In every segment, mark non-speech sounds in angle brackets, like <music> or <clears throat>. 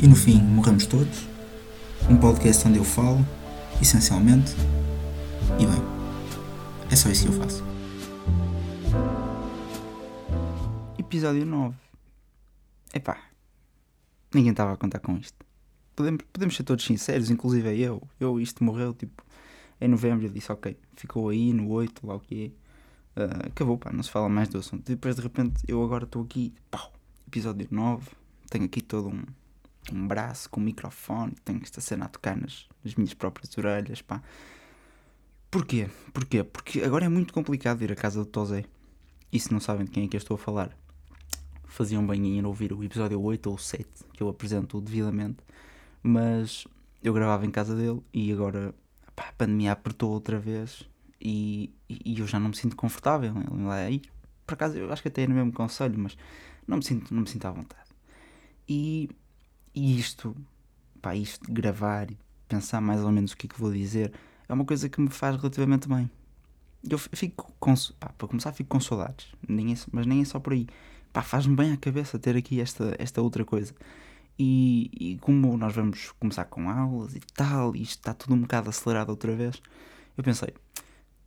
E no fim, morremos todos. Um podcast onde eu falo, essencialmente. E bem, é só isso que eu faço. Episódio 9. Epá, ninguém estava a contar com isto. Podemos, podemos ser todos sinceros, inclusive eu. Eu, isto morreu tipo em novembro. Eu disse, ok, ficou aí no 8, lá o que é. Uh, acabou, pá, não se fala mais do assunto. Depois de repente eu agora estou aqui, pau, episódio 9. Tenho aqui todo um, um braço com um microfone, tenho esta cena a tocar nas, nas minhas próprias orelhas, pá. Porquê? Porquê? Porque agora é muito complicado ir à casa do Tozé. E se não sabem de quem é que eu estou a falar, faziam bem em ouvir o episódio 8 ou 7, que eu apresento devidamente. Mas eu gravava em casa dele e agora pá, a pandemia apertou outra vez e, e, eu já não me sinto confortável em lá ir. Por acaso, eu acho que até é no mesmo conselho, mas não me sinto, não me sinto à vontade. E e isto, pá, isto de gravar e pensar mais ou menos o que é que vou dizer, é uma coisa que me faz relativamente bem. Eu fico com, pá, para começar, fico com saudades, nem é, mas nem é só por aí. Pá, faz-me bem à cabeça ter aqui esta, esta outra coisa. E, e, como nós vamos começar com aulas e tal, e isto está tudo um bocado acelerado outra vez, eu pensei,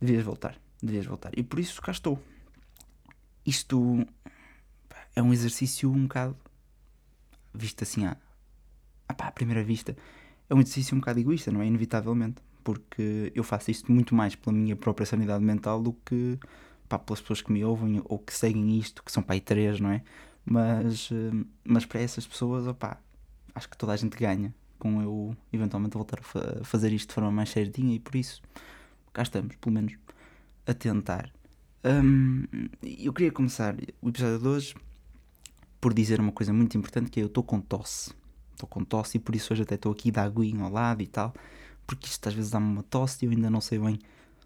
devias voltar, devias voltar. E por isso cá estou. Isto é um exercício um bocado visto assim à, pá, à primeira vista, é um exercício um bocado egoísta, não é? Inevitavelmente. Porque eu faço isto muito mais pela minha própria sanidade mental do que pá, pelas pessoas que me ouvem ou que seguem isto, que são pai três, não é? Mas, eh, mas para essas pessoas, opá, acho que toda a gente ganha com eu eventualmente voltar a fazer isto de forma mais certinha e por isso cá estamos, pelo menos, a tentar. Um, eu queria começar o episódio de hoje por dizer uma coisa muito importante que é eu estou com tosse estou com tosse e por isso hoje até estou aqui da aguinha ao lado e tal, porque isto às vezes dá-me uma tosse e eu ainda não sei bem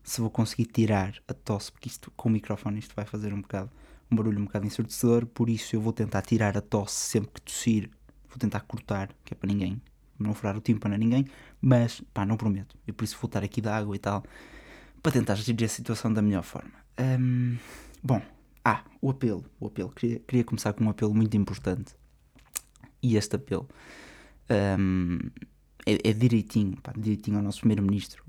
se vou conseguir tirar a tosse, porque isto com o microfone isto vai fazer um bocado, um barulho um bocado ensurdecedor, por isso eu vou tentar tirar a tosse sempre que tossir, vou tentar cortar, que é para ninguém, não furar o tímpano a ninguém, mas pá, não prometo, e por isso vou estar aqui da água e tal, para tentar gerir a situação da melhor forma. Um, bom, ah, o apelo, o apelo, queria, queria começar com um apelo muito importante, e este apelo um, é, é, direitinho, pá, direitinho ao nosso primeiro-ministro.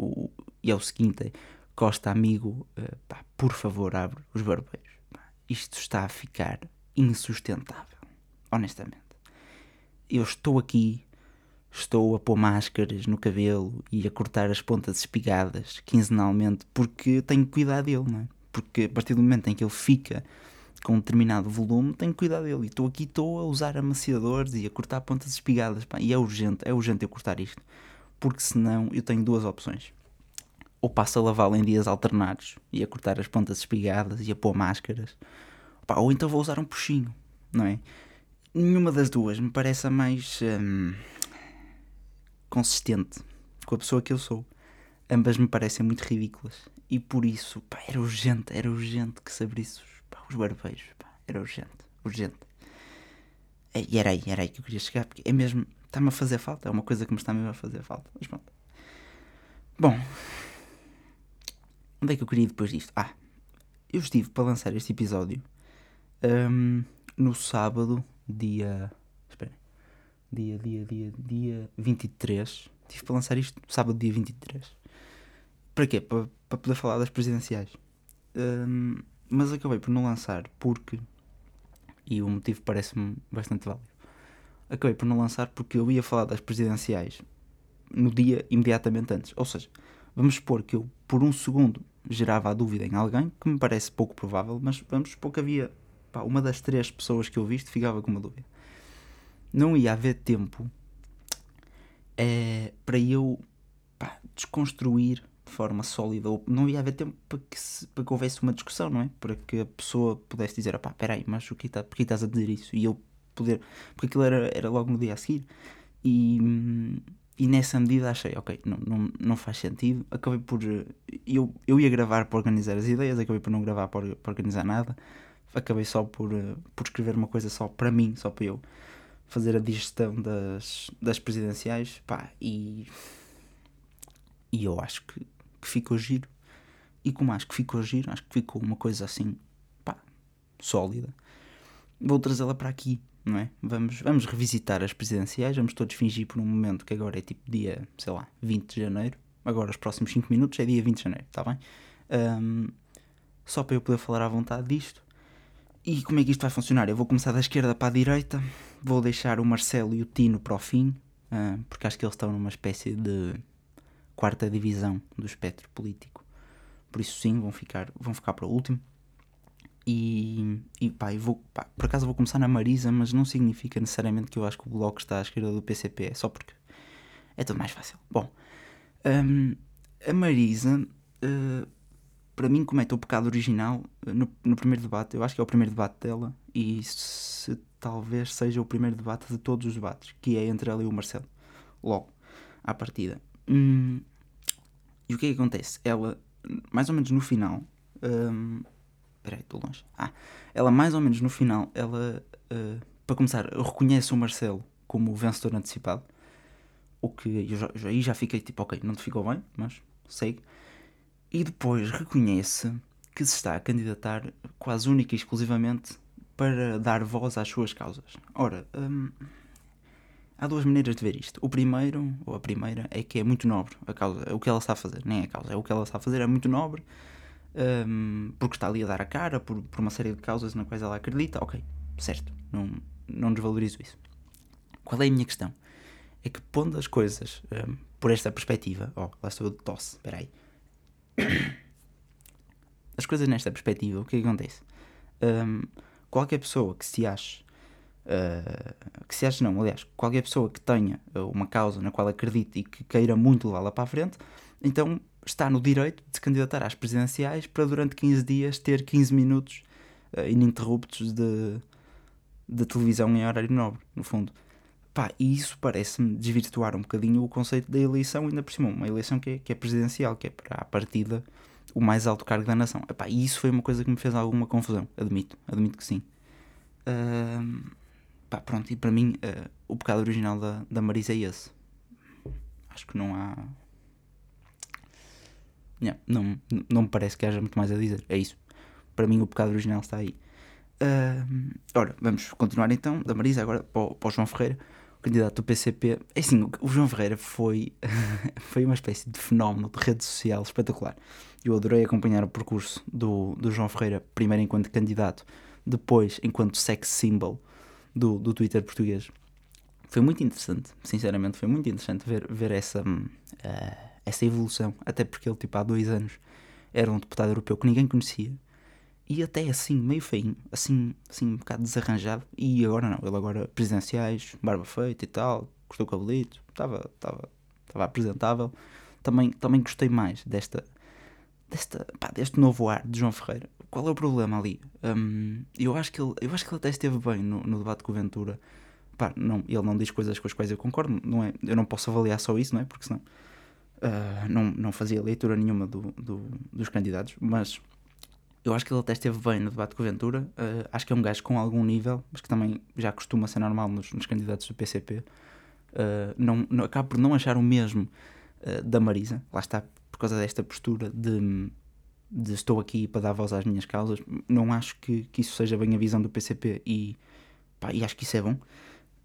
E é o seguinte: é, Costa, amigo, uh, pá, por favor, abre os barbeiros. Pá, isto está a ficar insustentável, honestamente. Eu estou aqui, estou a pôr máscaras no cabelo e a cortar as pontas espigadas quinzenalmente porque tenho cuidar dele, não é? Porque a partir do momento em que ele fica com um determinado volume, tenho que cuidar dele. E estou aqui, estou a usar amaciadores e a cortar pontas espigadas. Pá, e é urgente, é urgente eu cortar isto. Porque senão eu tenho duas opções. Ou passo a lavá-lo em dias alternados e a cortar as pontas espigadas e a pôr máscaras. Pá, ou então vou usar um puxinho, não é? Nenhuma das duas me parece a mais hum, consistente com a pessoa que eu sou. Ambas me parecem muito ridículas. E por isso, pá, era urgente, era urgente que se abrisse os barbeiros, pá, era urgente, urgente. E era aí, era aí que eu queria chegar, porque é mesmo, está-me a fazer falta, é uma coisa que me está mesmo a fazer falta. Mas pronto. Bom, onde é que eu queria ir depois disto? Ah, eu estive para lançar este episódio um, no sábado, dia. Espera. Dia, dia, dia, dia 23. Estive para lançar isto sábado, dia 23. Para quê? Para, para poder falar das presidenciais. Um, mas acabei por não lançar porque. E o motivo parece-me bastante válido. Acabei por não lançar porque eu ia falar das presidenciais no dia imediatamente antes. Ou seja, vamos supor que eu, por um segundo, gerava a dúvida em alguém, que me parece pouco provável, mas vamos supor que havia pá, uma das três pessoas que eu viste ficava com uma dúvida. Não ia haver tempo é, para eu pá, desconstruir forma sólida, ou não ia haver tempo para que, se, para que houvesse uma discussão, não é? Para que a pessoa pudesse dizer, pá, peraí, mas o que está, porque estás a dizer isso? E eu poder, porque aquilo era, era logo no dia a seguir, e, e nessa medida achei, ok, não, não, não faz sentido, acabei por, eu, eu ia gravar para organizar as ideias, acabei por não gravar para, para organizar nada, acabei só por, por escrever uma coisa só para mim, só para eu fazer a digestão das, das presidenciais, pá, e e eu acho que que ficou giro. E como acho que ficou giro, acho que ficou uma coisa assim, pá, sólida. Vou trazê-la para aqui, não é? Vamos, vamos revisitar as presidenciais, vamos todos fingir por um momento que agora é tipo dia, sei lá, 20 de janeiro. Agora, os próximos 5 minutos é dia 20 de janeiro, está bem? Um, só para eu poder falar à vontade disto. E como é que isto vai funcionar? Eu vou começar da esquerda para a direita, vou deixar o Marcelo e o Tino para o fim, uh, porque acho que eles estão numa espécie de quarta divisão do espectro político. Por isso, sim, vão ficar, vão ficar para o último. E, e pá, vou, pá, por acaso vou começar na Marisa, mas não significa necessariamente que eu acho que o Bloco está à esquerda do PCP, é só porque é tudo mais fácil. Bom, um, a Marisa, uh, para mim, comete o pecado original uh, no, no, primeiro debate. Eu acho que é o primeiro debate dela e se, talvez seja o primeiro debate de todos os debates, que é entre ela e o Marcelo. Logo, à partida. Hum, e o que é que acontece? Ela, mais ou menos no final. Um, Espera aí, estou longe. Ah, ela mais ou menos no final, ela, uh, para começar, reconhece o Marcelo como o vencedor antecipado. O que eu já, aí já fiquei tipo, ok, não te ficou bem, mas segue. E depois reconhece que se está a candidatar quase única e exclusivamente para dar voz às suas causas. Ora, hum, há duas maneiras de ver isto. O primeiro, ou a primeira, é que é muito nobre a causa, o que ela está a fazer, nem é a causa, é o que ela está a fazer é muito nobre um, porque está ali a dar a cara por, por uma série de causas na quais ela acredita, ok, certo, não, não desvalorizo isso. Qual é a minha questão? É que pondo as coisas um, por esta perspectiva, oh, lá estou de tosse, espera aí. <coughs> As coisas nesta perspectiva, o que, é que acontece? Um, qualquer pessoa que se ache, uh, que se ache não, aliás, qualquer pessoa que tenha uma causa na qual acredite e que queira muito levá-la para a frente, então está no direito de se candidatar às presidenciais para durante 15 dias ter 15 minutos uh, ininterruptos de, de televisão em horário nobre, no fundo. Pá, e isso parece-me desvirtuar um bocadinho o conceito da eleição, ainda por cima, uma eleição que é, que é presidencial, que é para a partida o mais alto cargo da nação. Epá, e isso foi uma coisa que me fez alguma confusão, admito, admito que sim. Uh, pá, pronto, e para mim uh, o pecado original da, da Marisa é esse. Acho que não há, Yeah, não, não me parece que haja muito mais a dizer. É isso. Para mim, o pecado original está aí. Uh, ora, vamos continuar então. Da Marisa, agora para o, para o João Ferreira, o candidato do PCP. É assim, o João Ferreira foi, <laughs> foi uma espécie de fenómeno de rede social espetacular. Eu adorei acompanhar o percurso do, do João Ferreira, primeiro enquanto candidato, depois enquanto sex symbol do, do Twitter português. Foi muito interessante, sinceramente, foi muito interessante ver, ver essa. Uh, essa evolução, até porque ele, tipo, há dois anos era um deputado europeu que ninguém conhecia e até assim, meio feio, assim, assim um bocado desarranjado. E agora não, ele agora presidenciais, barba feita e tal, cortou o cabelito, estava, estava, estava apresentável. Também, também gostei mais desta, desta, pá, deste novo ar de João Ferreira. Qual é o problema ali? Um, eu, acho que ele, eu acho que ele até esteve bem no, no debate com o Ventura. Pá, não, ele não diz coisas com as quais eu concordo, não é? Eu não posso avaliar só isso, não é? Porque senão Uh, não, não fazia leitura nenhuma do, do, dos candidatos, mas eu acho que ele até esteve bem no debate com o Ventura. Uh, acho que é um gajo com algum nível, mas que também já costuma ser normal nos, nos candidatos do PCP. Uh, ah, não, não, acabo por não achar o mesmo da Marisa, lá está, por causa desta postura de, de, estou aqui para dar voz às minhas causas. Não acho que, que isso seja bem a visão do PCP e, pá, e acho que isso é bom.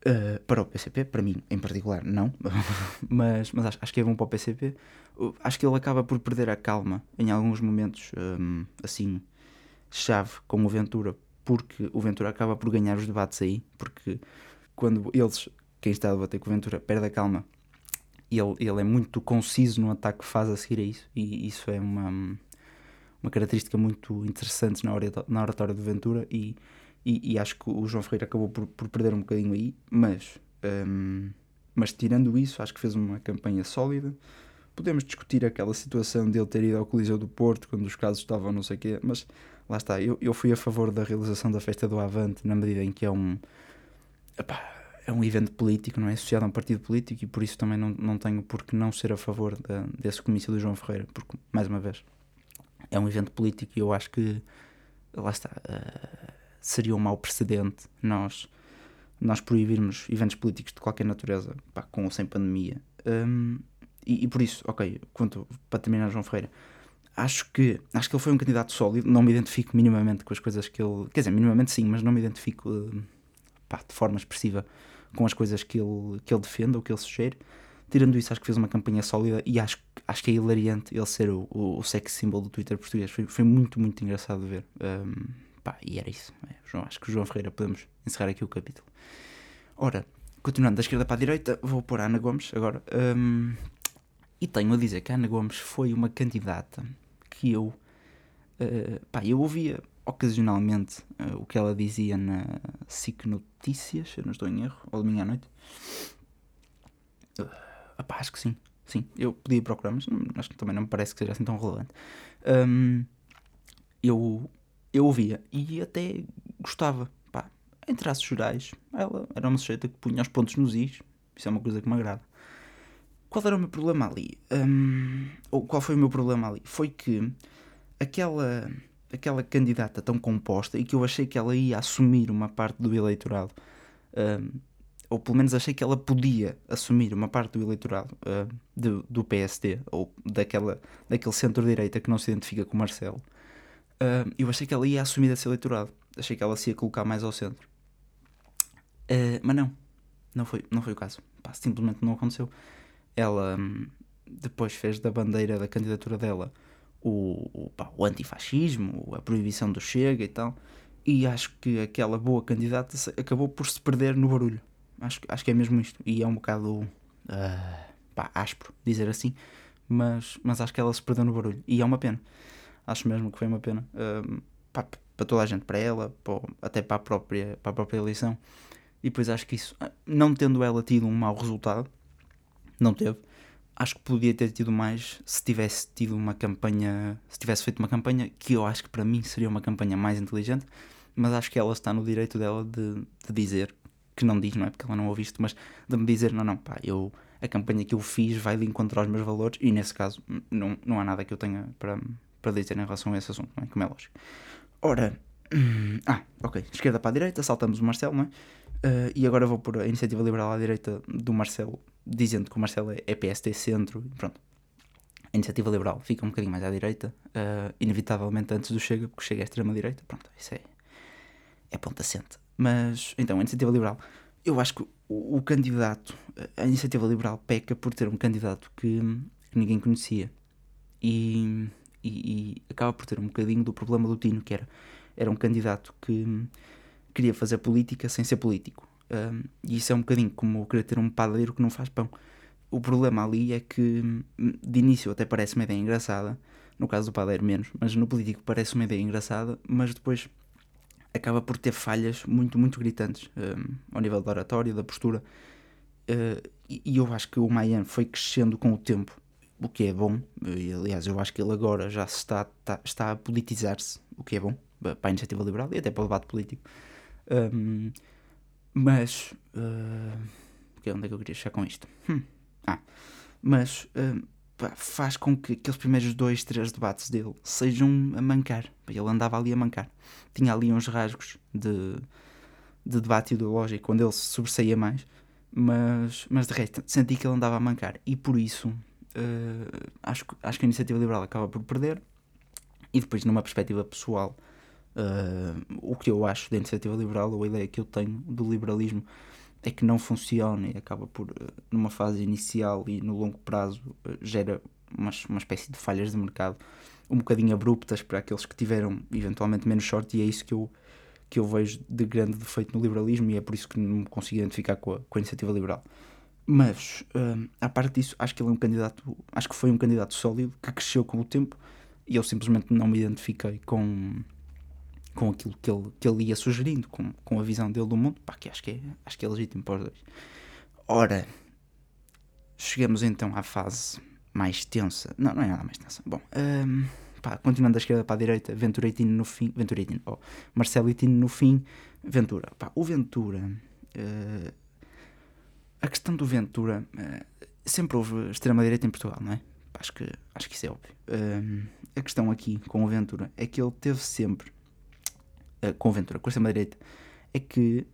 Uh, para o PCP, para mim em particular, não, <laughs> mas, mas acho, acho, que é bom para o PCP. Uh, acho que ele acaba por perder a calma em alguns momentos, um, assim, chave com o Ventura, porque o Ventura acaba por ganhar os debates aí, porque quando eles, quem está a debater com o Ventura, perde a calma, ele, ele é muito conciso no ataque que faz a seguir a isso, e isso é uma, uma característica muito interessante na, na oratória do Ventura, e e, e, acho que o João Ferreira acabou por, por perder um bocadinho aí, mas, um, mas tirando isso, acho que fez uma campanha sólida. Podemos discutir aquela situação de ele ter ido ao Coliseu do Porto quando os casos estavam não sei o quê, mas lá está, eu, eu fui a favor da realização da festa do Avante na medida em que é um. Epá, é um evento político, não é associado a um partido político e por isso também não, não tenho por que não ser a favor da, desse comício do João Ferreira, porque, mais uma vez, é um evento político e eu acho que, lá está, uh, seria um mau precedente nós, nós proibirmos eventos políticos de qualquer natureza, pá, com ou sem pandemia. Um, e, e, por isso, ok, quanto, para terminar, João Ferreira, acho que, acho que ele foi um candidato sólido, não me identifico minimamente com as coisas que ele. Quer dizer, minimamente sim, mas não me identifico uh, pá, de forma expressiva com as coisas que ele, que ele defende ou que ele sugere. Tirando isso, acho que fez uma campanha sólida e acho, acho que é hilariante ele ser o, o, o sex symbol do Twitter português. Foi, foi muito, muito engraçado de ver. Um, pá, e era isso. É, João, acho que João Ferreira podemos encerrar aqui o capítulo. Ora, continuando da esquerda para a direita, vou pôr a Ana Gomes agora. Um, e tenho a dizer que a Ana Gomes foi uma candidata que eu, uh, pá, eu ouvia ocasionalmente uh, o que ela dizia na SIC Notícias, eu não estou em erro, ou domingo à noite. Uh, acho que sim, sim. Eu podia procurar, mas acho que também não me parece que seja assim tão relevante. Um, eu, eu ouvia e até gostava. Pá, em traços gerais, ela era uma sujeita que punha os pontos nos is. Isso é uma coisa que me agrada. Qual era o meu problema ali? Um, ou qual foi o meu problema ali? Foi que aquela, aquela candidata tão composta e que eu achei que ela ia assumir uma parte do eleitorado, um, ou pelo menos achei que ela podia assumir uma parte do eleitorado uh, do, do PSD, ou daquela, daquele centro-direita que não se identifica com Marcelo. Uh, eu achei que ela ia assumir esse eleitorado. Achei que ela se ia colocar mais ao centro. Uh, mas não. Não foi, não foi o caso. Pá, simplesmente não aconteceu ela hum, depois fez da bandeira da candidatura dela o, o, pá, o antifascismo, a proibição do Chega e tal. E acho que aquela boa candidata acabou por se perder no barulho. Acho, acho que é mesmo isto. E é um bocado uh, pá, áspero dizer assim, mas, mas acho que ela se perdeu no barulho. E é uma pena. Acho mesmo que foi uma pena. Uh, pá, para toda a gente, para ela, para, até para a, própria, para a própria eleição. E depois acho que isso, não tendo ela tido um mau resultado, não teve. Acho que podia ter tido mais se tivesse tido uma campanha, se tivesse feito uma campanha que eu acho que para mim seria uma campanha mais inteligente, mas acho que ela está no direito dela de, de dizer, que não diz, não é porque ela não ouviu isto, mas de me dizer, não, não, pá, eu, a campanha que eu fiz vai de encontrar os meus valores e nesse caso não, não há nada que eu tenha para, para dizer em relação a esse assunto, não é? Como é lógico. Ora, <clears throat> ah, ok, esquerda para a direita, saltamos o Marcelo, não é? Uh, e agora vou pôr a iniciativa liberal à direita do Marcelo dizendo que o Marcelo é, é PST centro, pronto. A iniciativa liberal fica um bocadinho mais à direita, uh, inevitavelmente antes do Chega, porque Chega é extrema-direita, pronto, isso é, é ponto assente. Mas, então, a iniciativa liberal, eu acho que o, o candidato, a iniciativa liberal peca por ter um candidato que, que ninguém conhecia e, e, e, acaba por ter um bocadinho do problema do Tino, que era, era um candidato que queria fazer política sem ser político. Um, e isso é um bocadinho como querer ter um padeiro que não faz pão. O problema ali é que, de início, até parece uma ideia engraçada, no caso do padeiro, menos, mas no político parece uma ideia engraçada, mas depois acaba por ter falhas muito, muito gritantes um, ao nível da oratória, da postura. Uh, e eu acho que o Mayan foi crescendo com o tempo, o que é bom. E, aliás, eu acho que ele agora já está, está, está a politizar-se, o que é bom para a iniciativa liberal e até para o debate político. Um, mas. Uh, onde é que eu queria chegar com isto? Hum, ah, mas uh, faz com que aqueles primeiros dois, três debates dele sejam a mancar. Ele andava ali a mancar. Tinha ali uns rasgos de, de debate ideológico onde ele se sobressaía mais, mas, mas de resto senti que ele andava a mancar. E por isso uh, acho, acho que a iniciativa liberal acaba por perder. E depois, numa perspectiva pessoal, Uh, o que eu acho da iniciativa liberal, ou a ideia que eu tenho do liberalismo, é que não funciona e acaba por, uh, numa fase inicial e no longo prazo, uh, gera uma, uma espécie de falhas de mercado um bocadinho abruptas para aqueles que tiveram eventualmente menos sorte, e é isso que eu, que eu vejo de grande defeito no liberalismo, e é por isso que não me consigo identificar com a, com a iniciativa liberal. Mas, uh, à parte disso, acho que ele é um candidato, acho que foi um candidato sólido, que cresceu com o tempo, e eu simplesmente não me identifiquei com com aquilo que ele, que ele ia sugerindo, com, com a visão dele do mundo, pá, que acho que é, acho que é legítimo para os dois. Ora, chegamos então à fase mais tensa. Não, não é nada mais tensa. Bom, um, pá, continuando da esquerda para a direita, Ventura e Tino no fim. Ventura e Tino, oh, Marcelo e Tino no fim, Ventura. Pá, o Ventura. Uh, a questão do Ventura. Uh, sempre houve extrema-direita em Portugal, não é? Acho que, acho que isso é óbvio. Um, a questão aqui com o Ventura é que ele teve sempre uh, com Ventura, com extrema-direita, é que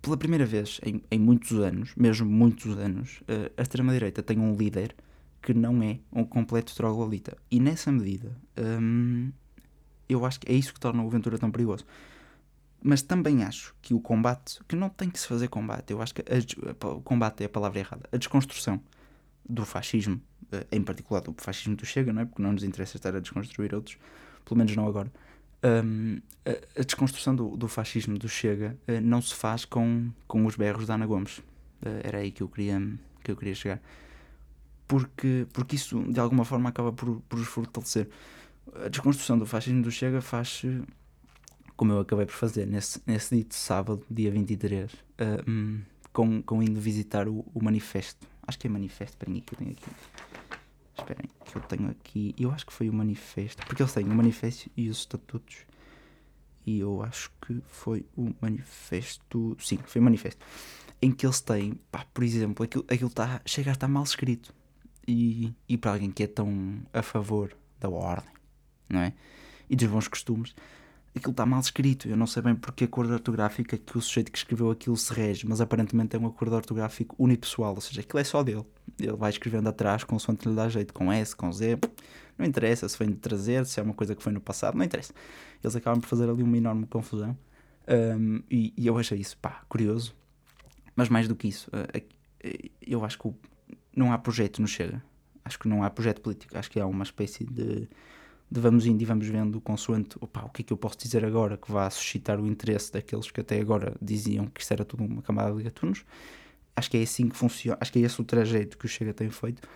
pela primeira vez em, em muitos anos, mesmo muitos anos, uh, a extrema-direita tem um líder que não é um completo troglodita. E nessa medida, um, eu acho que é isso que torna o Ventura tão perigoso. mas também acho que o combate, que não tem que se fazer combate, eu acho que o combate é a palavra errada, a desconstrução do fascismo, eh, em particular do fascismo do Chega, não é? Porque não nos interessa estar a desconstruir outros, pelo menos não agora. Um, a, a, desconstrução do, do, fascismo do Chega uh, não se faz com, com os berros da Ana Gomes. Uh, era aí que eu queria, que eu queria chegar. Porque, porque isso, de alguma forma, acaba por, por os fortalecer. A desconstrução do fascismo do Chega faz-se como eu acabei por fazer nesse, nesse dito sábado, dia 23, uh, um, com, com indo visitar o, o manifesto. Acho que é manifesto, esperem que eu tenho aqui. Esperem, que eu tenho aqui. Eu acho que foi o manifesto, porque eles têm o manifesto e os estatutos. E eu acho que foi o manifesto. Sim, foi o manifesto. Em que eles têm, pá, por exemplo, aquilo, aquilo tá, chega a estar mal escrito. E, e para alguém que é tão a favor da ordem, não é? E dos bons costumes, aquilo está mal escrito. Eu não sei bem porque a cor ortográfica que o sujeito que escreveu aquilo se rege, mas aparentemente é um acordo ortográfico unipessoal, ou seja, aquilo é só dele. Ele vai escrevendo atrás com o lhe dá jeito, com S, com Z, não interessa se vem de trazer, se é uma coisa que foi no passado, não interessa. Eles acabam por fazer ali uma enorme confusão. Um, e, e, eu achei isso, pá, curioso. Mas mais do que isso, uh, eu acho que não há projeto no Chega. Acho que não há projeto político. Acho que há uma espécie de de vamos indo e vamos vendo consoante opa, o que é que eu posso dizer agora que vá suscitar o interesse daqueles que até agora diziam que isto era tudo uma camada de gatunos. Acho que é assim que funciona, acho que é esse o trajeto que o Chega tem feito.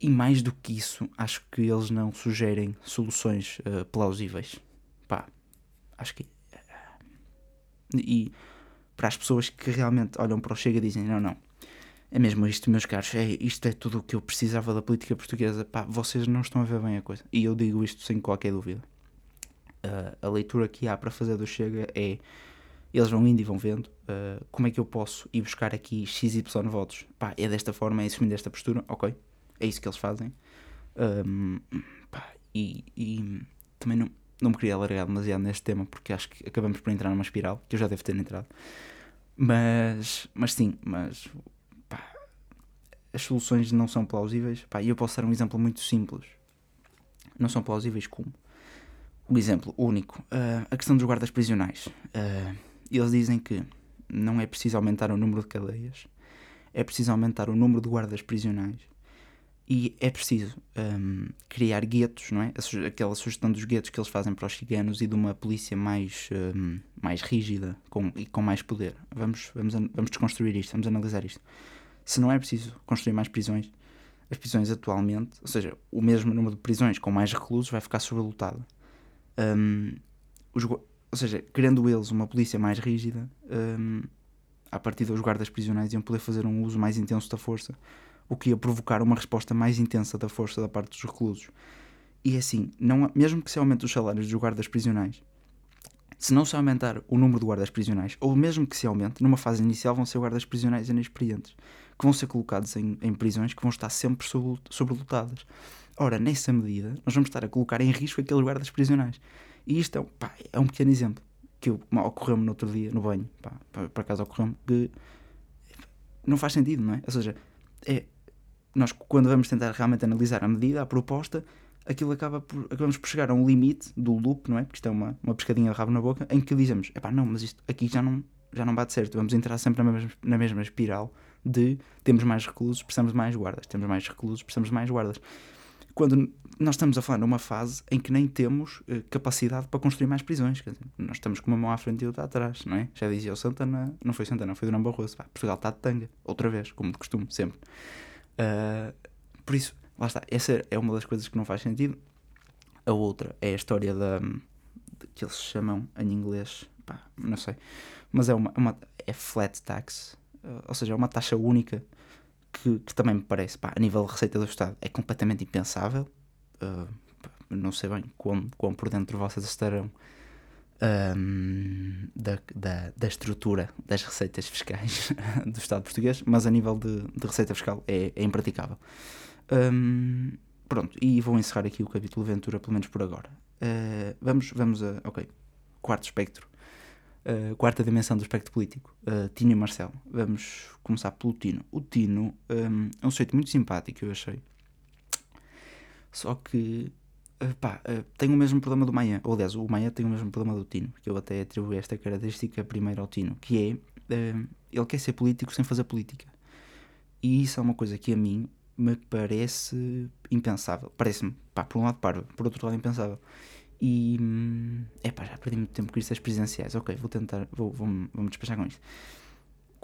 E mais do que isso, acho que eles não sugerem soluções uh, plausíveis. Pá, acho que. Uh, e para as pessoas que realmente olham para o Chega e dizem: não, não, é mesmo isto, meus caros, é, isto é tudo o que eu precisava da política portuguesa. Pá, vocês não estão a ver bem a coisa. E eu digo isto sem qualquer dúvida. Uh, a leitura que há para fazer do Chega é. Eles vão indo e vão vendo uh, como é que eu posso ir buscar aqui XY votos. Pá, é desta forma, é assumir desta postura, ok. É isso que eles fazem. Um, pá, e, e, também não, não me queria alargar demasiado neste tema porque acho que acabamos por entrar numa espiral que eu já devo ter entrado. Mas, mas sim, mas as soluções não são plausíveis. Pá, e eu posso dar um exemplo muito simples. Não são plausíveis como? O exemplo único. Uh, a questão dos guardas prisionais. Uh, eles dizem que não é preciso aumentar o número de cadeias, é preciso aumentar o número de guardas prisionais e é preciso um, criar guetos, não é? Aquela sugestão dos guetos que eles fazem para os ciganos e de uma polícia mais, um, mais rígida com, e com mais poder. Vamos, vamos, vamos desconstruir isto, vamos analisar isto se não é preciso construir mais prisões, as prisões atualmente, ou seja, o mesmo número de prisões com mais reclusos vai ficar sobrelotado. Um, os, ou seja, criando eles uma polícia mais rígida, um, a partir dos guardas prisionais iam poder fazer um uso mais intenso da força, o que ia provocar uma resposta mais intensa da força da parte dos reclusos. E é assim, não, mesmo que se aumente os salários dos guardas prisionais, se não se aumentar o número de guardas prisionais, ou mesmo que se aumente, numa fase inicial vão ser guardas prisionais inexperientes que vão ser colocados em, em prisões que vão estar sempre sobrelotadas. Ora, nessa medida, nós vamos estar a colocar em risco aqueles guardas prisionais. E isto é, pá, é um pequeno exemplo que ocorreu-me no outro dia, no banho, pá, por acaso ocorreu-me, que não faz sentido, não é? Ou seja, é, nós quando vamos tentar realmente analisar a medida, a proposta, aquilo acaba por, acabamos por chegar a um limite do loop, não é? Porque isto é uma, uma pescadinha de rabo na boca, em que dizemos, é pá, não, mas isto aqui já não, já não bate certo, vamos entrar sempre na mesma, na mesma espiral de temos mais reclusos, precisamos de mais guardas, temos mais reclusos, precisamos de mais guardas. Quando nós estamos a falar numa fase em que nem temos uh, capacidade para construir mais prisões, dizer, nós estamos com uma mão à frente e outra atrás, não é? Já dizia o Santana, não foi Santana, foi Durão Barroso, pá, Portugal está de tanga, outra vez, como de costume, sempre. Uh, por isso, lá está, essa é uma das coisas que não faz sentido. A outra é a história da. Que eles chamam em inglês, pá, não sei, mas é uma, uma é flat tax, eh, ou seja, é uma taxa única que, que também me parece, pá, a nível de receita do Estado, é completamente impensável. Uh, não sei bem quão, por dentro vocês estarão um, da, da, da, estrutura das receitas fiscais <laughs> do Estado português, mas a nível de, de receita fiscal é, é impraticável. Um, pronto, e vou encerrar aqui o capítulo Ventura, pelo menos por agora. Uh, vamos, vamos a. Ok, quarto espectro Uh, quarta dimensão do espectro político, uh, Tino e Marcelo. Vamos começar pelo Tino. O Tino um, é um sujeito muito simpático, eu achei. Só que uh, pá, uh, tem o mesmo problema do Maia. Ou aliás, o Maia tem o mesmo problema do Tino, que eu até atribuo esta característica primeiro ao Tino, que é uh, ele quer ser político sem fazer política. E isso é uma coisa que a mim me parece impensável. Parece-me, pá, por um lado parvo, por outro lado impensável. E é pá, já perdi muito tempo com estas presidenciais. Ok, vou tentar, vou, vou, vou me despachar com isto.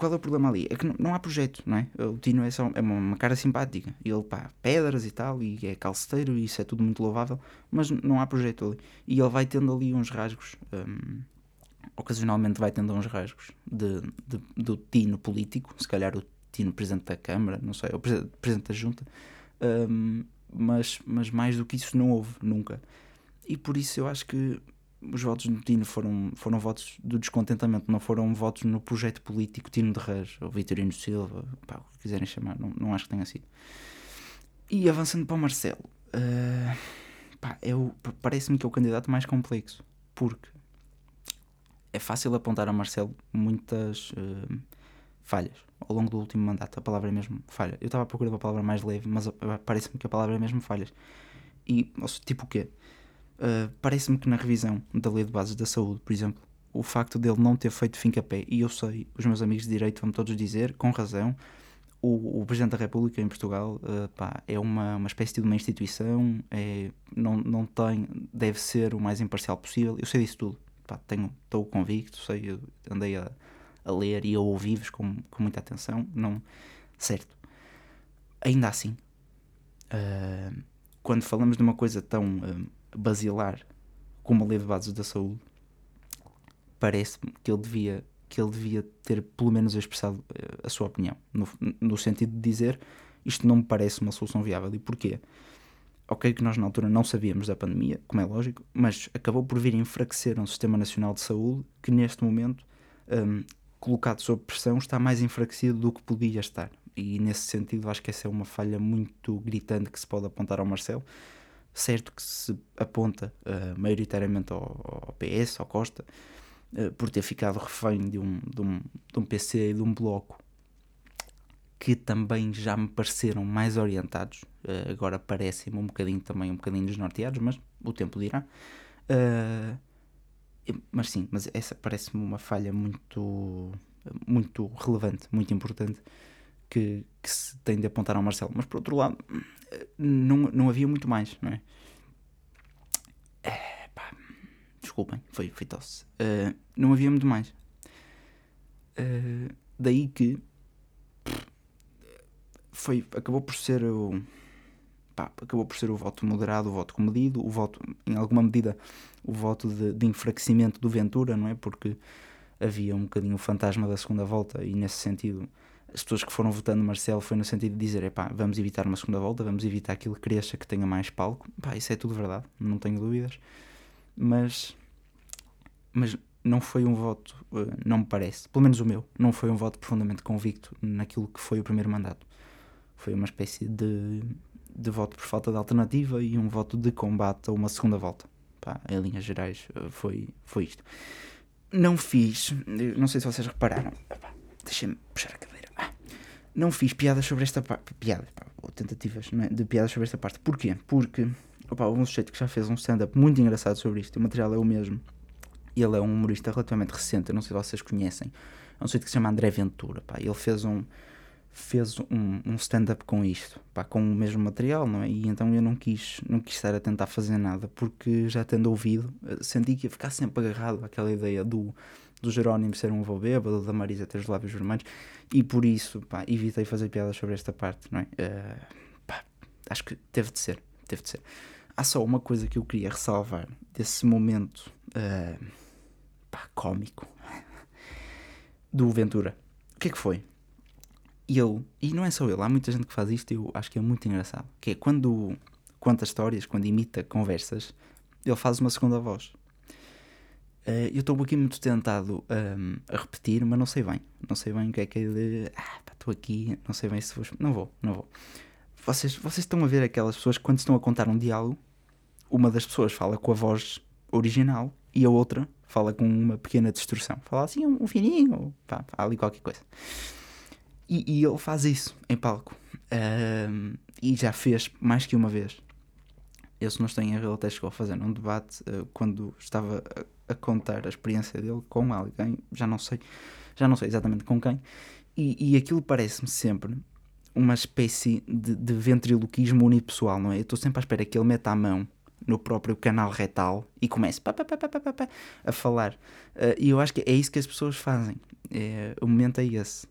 Qual é o problema ali? É que não, não há projeto, não é? O Tino é, só, é uma, uma, cara simpática. Ele, pá, pedras e tal, e é calceteiro, e isso é tudo muito louvável, mas não há projeto ali. E ele vai tendo ali uns rasgos, um, ocasionalmente vai tendo uns rasgos de, de, do Tino político, se calhar o Tino presidente da Câmara, não sei, o presidente da Junta, um, mas, mas mais do que isso não houve nunca. E por isso eu acho que os votos no Tino foram, foram votos do descontentamento, não foram votos no projeto político Tino de Reis ou Vitorino Silva, pá, o que quiserem chamar, não, não acho que tenha sido. E avançando para o Marcelo, uh, parece-me que é o candidato mais complexo, porque é fácil apontar a Marcelo muitas uh, falhas ao longo do último mandato. A palavra é mesmo falha. Eu estava a procurar uma palavra mais leve, mas parece-me que a palavra é mesmo falhas. E, tipo o quê? Uh, Parece-me que na revisão da Lei de Bases da Saúde, por exemplo, o facto dele não ter feito fim a pé, e eu sei, os meus amigos de direito vão todos dizer, com razão, o, o Presidente da República em Portugal uh, pá, é uma, uma espécie de uma instituição, é, não, não tem, deve ser o mais imparcial possível. Eu sei disso tudo, pá, tenho, estou convicto, sei, andei a, a ler e a ouvir-vos com, com muita atenção, não, certo. Ainda assim, uh, quando falamos de uma coisa tão uh, basilar como a lei de bases da saúde, parece-me que ele devia que ele devia ter pelo menos expressado eh, a sua opinião, no, no sentido de dizer isto não me parece uma solução viável. E porquê? Ok, que nós na altura não sabíamos da pandemia, como é lógico, mas acabou por vir enfraquecer um sistema nacional de saúde que neste momento, um, colocado sob pressão, está mais enfraquecido do que podia estar. E nesse sentido acho que essa é uma falha muito gritante que se pode apontar ao Marcelo certo que se aponta uh, maioritariamente ao, ao, PS, ao Costa, uh, por ter ficado refém de um, de, um, de um PC e de um bloco que também já me pareceram mais orientados, uh, agora parecem-me um bocadinho também um bocadinho desnorteados, mas o tempo dirá. mas sim, mas essa parece-me uma falha muito, muito relevante, muito importante que, que se tem de apontar ao Marcelo. Mas por outro lado, não, não havia muito mais, não é? é pá, desculpem, foi, foi tosse. Uh, não havia muito mais. Uh, daí que foi, acabou por ser o. Pá, acabou por ser o voto moderado, o voto comedido, o voto, em alguma medida, o voto de, de enfraquecimento do Ventura, não é? Porque havia um bocadinho o fantasma da segunda volta e nesse sentido as pessoas que foram votando Marcelo foi no sentido de dizer, epá, vamos evitar uma segunda volta, vamos evitar que ele cresça, que tenha mais palco. Pá, isso é tudo verdade, não tenho dúvidas. Mas, mas não foi um voto, eh, não me parece, pelo menos o meu, não foi um voto profundamente convicto naquilo que foi o primeiro mandato. Foi uma espécie de, de voto por falta de alternativa e um voto de combate a uma segunda volta. Pá, em linhas gerais, eh, foi, foi isto. Não fiz, não sei se vocês repararam, deixem-me puxar a cabeça não fiz piadas sobre esta parte. Piadas, ou tentativas é? de piadas sobre esta parte. Porquê? Porque opa, houve um sujeito que já fez um stand-up muito engraçado sobre isto. O material é o mesmo. Ele é um humorista relativamente recente. Não sei se vocês conhecem. É um sujeito que se chama André Ventura. Pá. Ele fez um fez um, um stand-up com isto, pá, com o mesmo material, não é? E então eu não quis, não quis estar a tentar fazer nada, porque já tendo ouvido, eh, senti que ia ficar sempre agarrado àquela ideia do do Jerónimo ser um avô bêbado, da Marisa ter os lábios vermelhos, e por isso, pá, evitei fazer piadas sobre esta parte, não é? Uh, pá, acho que teve de ser, teve de ser. Há só uma coisa que eu queria ressalvar desse momento uh, pá, cómico <laughs> do Ventura. O que é que foi? Ele, e não é só ele, há muita gente que faz isto e eu acho que é muito engraçado, que é quando conta histórias, quando imita conversas, ele faz uma segunda voz. Uh, eu estou aqui muito tentado um, a repetir, mas não sei bem. Não sei bem o que é que é de. Ah, estou aqui, não sei bem se vou. Não vou, não vou. Vocês, vocês estão a ver aquelas pessoas que, quando estão a contar um diálogo, uma das pessoas fala com a voz original e a outra fala com uma pequena distorção. Fala assim, um, um fininho, pá, ali qualquer coisa. E, e, ele faz isso em palco. Um, e já fez mais que uma vez. Eu, se não estou em erro, até chegou a fazer um debate uh, quando estava a, a, contar a experiência dele com alguém, já não sei, já não sei exatamente com quem, e, e aquilo parece-me sempre uma espécie de, de ventriloquismo unipessoal, não é? Eu estou sempre à espera que ele meta a mão no próprio canal retal e comece pá, pá, pá, a falar. Uh, e eu acho que é isso que as pessoas fazem. É, o momento é esse.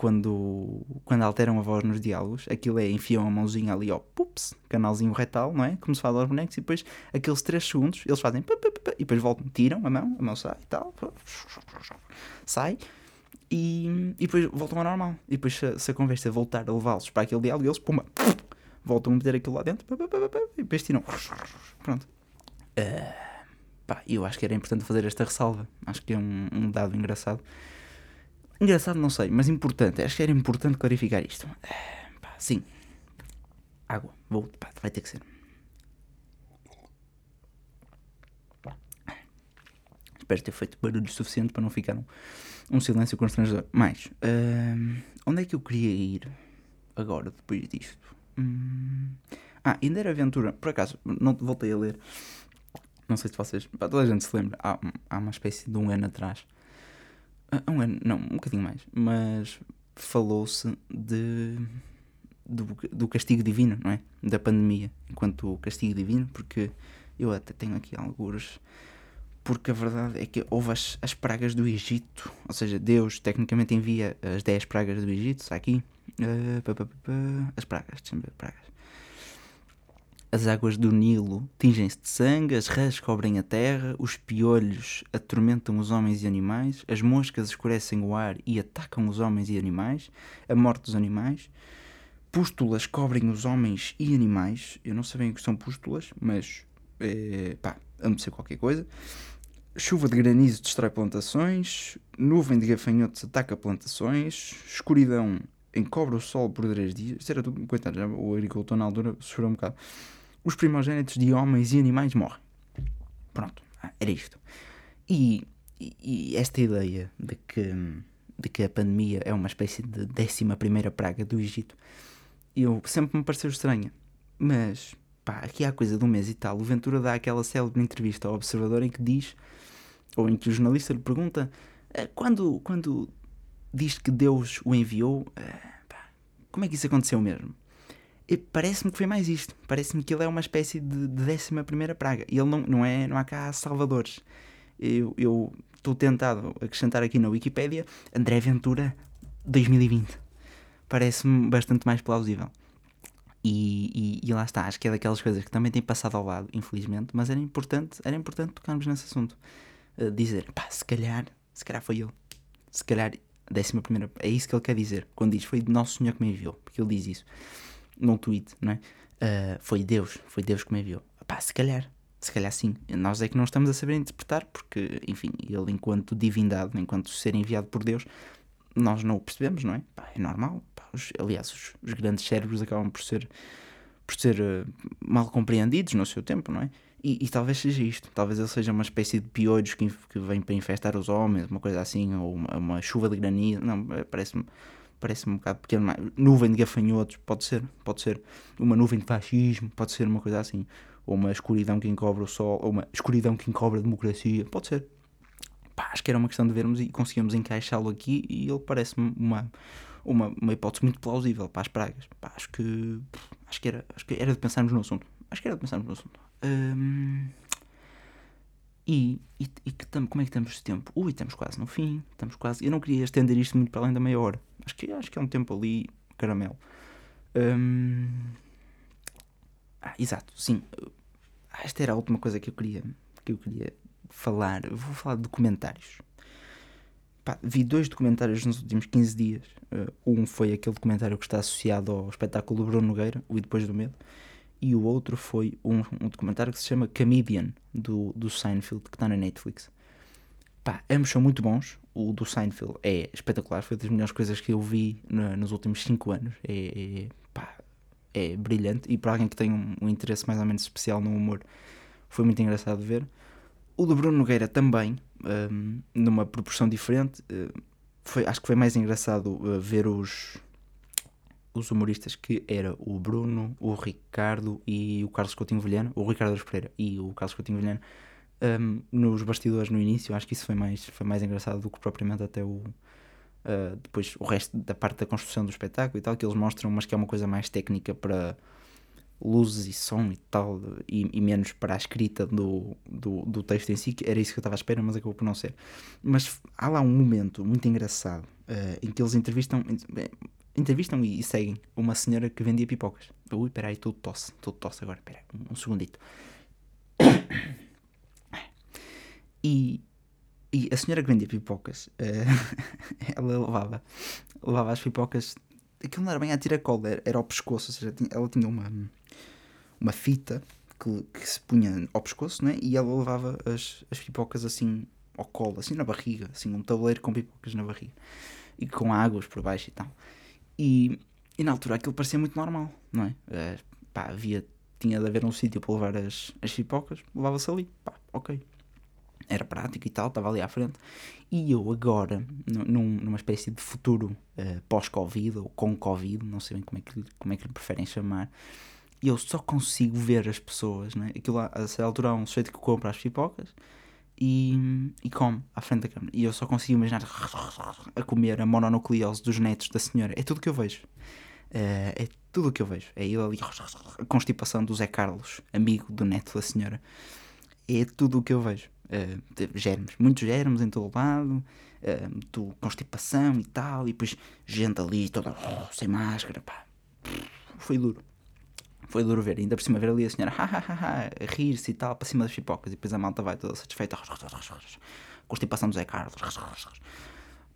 Quando, quando alteram a voz nos diálogos, aquilo é enfiam a mãozinha ali, ó, pups, canalzinho retal, não é? Como se fala aos bonecos, e depois aqueles 3 segundos eles fazem e depois voltam, tiram a mão, a mão sai e tal, sai, e, e depois voltam ao normal. E depois, se, se a conversa voltar a levá-los para aquele diálogo, eles, pumba, voltam a meter aquilo lá dentro e depois tiram. Pronto. Uh, pá, eu acho que era importante fazer esta ressalva. Acho que é um, um, dado engraçado. Engraçado, não sei, mas importante. Acho que era importante clarificar isto. Uh, pá, sim. Água. Vou, pá, vai ter que ser. Espero ter feito barulho suficiente para não ficar um, um silêncio constrangedor. Mais, uh, onde é que eu queria ir agora, depois disto? Hum... Ah, ainda era aventura. Por acaso, não voltei a ler. Não sei se vocês. Toda a gente se lembra. Há, há uma espécie de um ano atrás. Ah, um ano, não, um bocadinho mais. Mas falou-se de. Do, do castigo divino, não é? Da pandemia, enquanto castigo divino, porque eu até tenho aqui alguns porque a verdade é que houve as, as pragas do Egito, ou seja, Deus tecnicamente envia as 10 pragas do Egito, está aqui, uh, pá, pá, pá, as pragas, deixa-me ver, pragas. As águas do Nilo tingem-se de sangue, as rãs cobrem a terra, os piolhos atormentam os homens e animais, as moscas escurecem o ar e atacam os homens e animais, a morte dos animais, pústulas cobrem os homens e animais. Eu não sei bem o que são pústulas, mas é, pá, amo ser qualquer coisa. Chuva de granizo destrói plantações, nuvem de gafanhotos ataca plantações, escuridão encobre o sol por três dias. Era tudo, coitado, já, o agricultor na altura sofreu um bocado. Os primogênitos de homens e animais morrem. Pronto, ah, era isto. E, e, esta ideia de que, de que a pandemia é uma espécie de décima primeira praga do Egito, eu sempre me pareceu estranha. Mas, pá, aqui há coisa de um mês e tal, o Ventura dá aquela célebre entrevista ao Observador em que diz ou em que o jornalista lhe pergunta eh, quando, quando diz que Deus o enviou, eh, como é que isso aconteceu mesmo? Parece-me que foi mais isto. Parece-me que ele é uma espécie de, de décima primeira praga. E ele não, não, é, não há cá salvadores. Eu estou tentado acrescentar aqui na Wikipédia André Ventura 2020. Parece-me bastante mais plausível. E, e, e, lá está, acho que é daquelas coisas que também tem passado ao lado, infelizmente, mas era importante, era importante tocarmos nesse assunto dizer, pá, se calhar, se calhar foi ele. Se calhar, décima primeira, é isso que ele quer dizer. Quando diz, foi Nosso Senhor que me enviou, porque ele diz isso num tweet, não é? Uh, foi Deus, foi Deus que me enviou. Pá, se calhar, se calhar sim. Nós é que não estamos a saber interpretar, porque, enfim, ele enquanto divindade, enquanto ser enviado por Deus, nós não o percebemos, não é? Pá, é normal. Pá, os, aliás, os, os, grandes cérebros acabam por ser, por ser uh, mal compreendidos no seu tempo, não é? E, e, talvez seja isto, talvez ele seja uma espécie de piolhos que, que vem para infestar os homens, uma coisa assim, ou uma, uma chuva de granizo, não, é, parece-me parece um bocado pequeno, nuvem de gafanhotos, pode ser, pode ser, uma nuvem de fascismo, pode ser uma coisa assim, ou uma escuridão que encobre o sol, ou uma escuridão que encobre a democracia, pode ser. Pá, acho que era uma questão de vermos e conseguimos encaixá-lo aqui e ele parece-me uma, uma, uma hipótese muito plausível para as pragas. Pá, acho que acho que era, acho que era de pensarmos no assunto. Acho que era de pensarmos no assunto. Um, e, e, e que tam, como é que estamos de tempo? Ui, estamos quase no fim. Estamos quase. Eu não queria estender isto muito para além da meia hora. Acho que, acho que é um tempo ali, caramelo. Um, ah, exato, sim. Ah, esta era a última coisa que eu queria, que eu queria falar. vou falar de documentários. Pá, vi dois documentários nos últimos 15 dias. Uh, um foi aquele documentário que está associado ao espetáculo do Bruno Nogueira, o E Depois do Medo e o outro foi um, um documentário que se chama Comedian, do, do Seinfeld, que está na Netflix. Pá, ambos são muito bons. O do Seinfeld é espetacular, foi das melhores coisas que eu vi no, nos últimos 5 anos. É, é, pá, é brilhante e para alguém que tem um, um, interesse mais ou menos especial no humor, foi muito engraçado de ver. O do Bruno Nogueira também, um, numa proporção diferente. Uh, foi, acho que foi mais engraçado uh, ver os os humoristas que era o Bruno, o Ricardo e o Carlos Coutinho Vilhena, o Ricardo Pereira e o Carlos Coutinho Vilhena, um, nos bastidores no início, acho que isso foi mais, foi mais engraçado do que propriamente até o, uh, depois o resto da parte da construção do espetáculo e tal, que eles mostram, mas que é uma coisa mais técnica para luzes e som e tal, e, e, menos para a escrita do, do, do, texto em si, que era isso que eu estava à espera, mas acabou por não ser. Mas há lá um momento muito engraçado uh, em que eles entrevistam, entrevistam e, e, seguem uma senhora que vendia pipocas. Ui, espera aí, tudo tosse, tudo tosse agora, espera um, um segundito. <coughs> E, e a senhora que vendia pipocas, uh, <laughs> ela levava, levava as pipocas, aquilo não era bem a tiracolo, era, era ao pescoço, ou seja, ela tinha uma, uma fita que, que, se punha ao pescoço, né? e ela levava as, as pipocas assim ao colo, assim na barriga, assim um tabuleiro com pipocas na barriga, e com águas por baixo e tal. E, e na altura aquilo parecia muito normal, não é? Uh, pá, havia, tinha de haver um sítio para levar as, as pipocas, levava-se ali, pá, ok era prático e tal, estava ali à frente. E eu agora, num, numa espécie de futuro uh, pós-Covid ou com Covid, não sei bem como é que, como é que lhe preferem chamar, eu só consigo ver as pessoas, né? Aquilo a essa altura há um sujeito que compra as pipocas e, e come à frente da câmera. E eu só consigo imaginar a comer a mononucleose dos netos da senhora. É tudo que eu vejo. Uh, é tudo o que eu vejo. É ele ali, a constipação do Zé Carlos, amigo do neto da senhora. É tudo o que eu vejo uh, germes, muitos germes em todo lado, uh, constipação e tal, e depois gente ali toda sem máscara, pá. Foi duro. Foi duro ver, ainda por cima ver ali a senhora rir-se e tal, para cima das pipocas, e depois a malta vai toda satisfeita, constipação do Zé Carlos.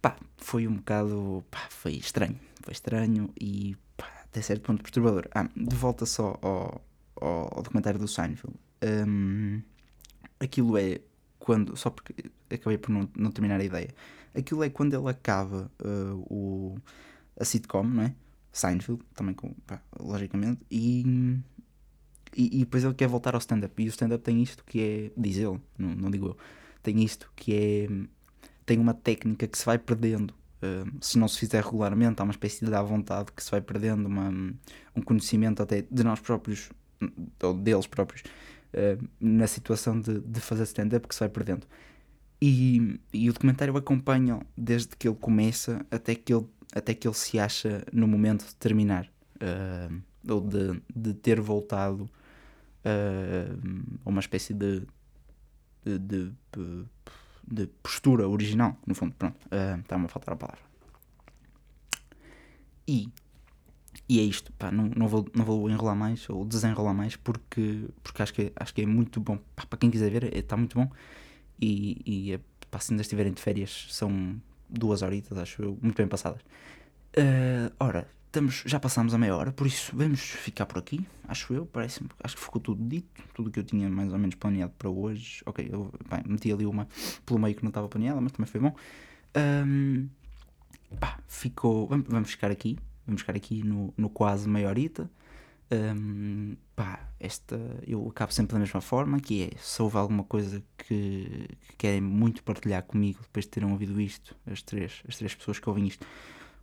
Pá, foi um bocado. Pá, foi estranho. Foi estranho e pá, até certo ponto perturbador. Ah, de volta só ao, ao, ao documentário do Seinfeld. Um, aquilo é quando, só porque acabei por não, não terminar a ideia, aquilo é quando ele acaba uh, o, a sitcom, não é? Seinfeld, também com, pá, logicamente, e, e, e, depois ele quer voltar ao stand-up. E o stand-up tem isto que é, diz ele, não, não digo eu, tem isto que é, tem uma técnica que se vai perdendo. Uh, se não se fizer regularmente, há uma espécie de à vontade que se vai perdendo uma, um conhecimento até de nós próprios, ou deles próprios, eh, na situação de, de fazer stand-up que se vai perdendo. E, e o documentário acompanha desde que ele começa até que ele, até que ele se acha no momento de terminar. Uh, ou de, de ter voltado uh, a uma espécie de, de, de, de, postura original, no fundo. Pronto, uh, está-me a faltar a palavra. E e é isto, pá, não, não, vou, não vou enrolar mais ou desenrolar mais porque, porque acho, que, é, acho que é muito bom. Pá, para quem quiser ver, está é, muito bom. E, e é, pá, se ainda estiverem de férias, são duas horitas, acho eu, muito bem passadas. Uh, ora, estamos, já passámos a meia hora, por isso vamos ficar por aqui, acho eu. Parece acho que ficou tudo dito, tudo que eu tinha mais ou menos planeado para hoje. Ok, eu pá, meti ali uma pelo meio que não estava planeada, mas também foi bom. Um, pá, ficou. Vamos, vamos ficar aqui vamos ficar aqui no, no quase meia horita. Um, pá, esta eu acabo sempre da mesma forma, que é se houve alguma coisa que, que, querem muito partilhar comigo depois de terem ouvido isto, as três, as três pessoas que ouvem isto,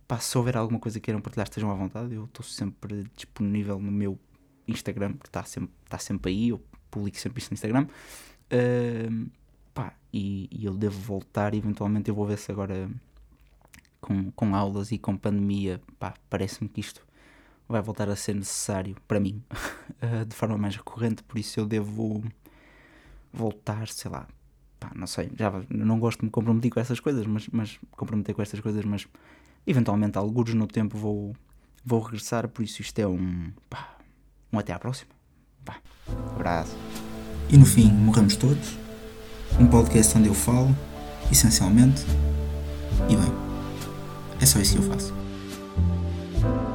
pá, se houver alguma coisa que queiram partilhar, estejam à vontade, eu estou sempre disponível no meu Instagram, que está sempre, está sempre aí, eu publico sempre isto no Instagram. Um, pá, e, e eu devo voltar, eventualmente eu vou ver se agora com, com aulas e com pandemia, pá, parece-me que isto vai voltar a ser necessário para mim <laughs> eh, de forma mais recorrente, por isso eu devo voltar, sei lá, pá, não sei, já não gosto de me comprometer com essas coisas, mas, mas comprometer com estas coisas, mas eventualmente alguns no tempo vou, vou regressar, por isso isto é um, pá, um até à próxima. Pá, abraço. E no fim, morremos todos. Um podcast onde eu falo, essencialmente, e bem. É só isso que eu faço.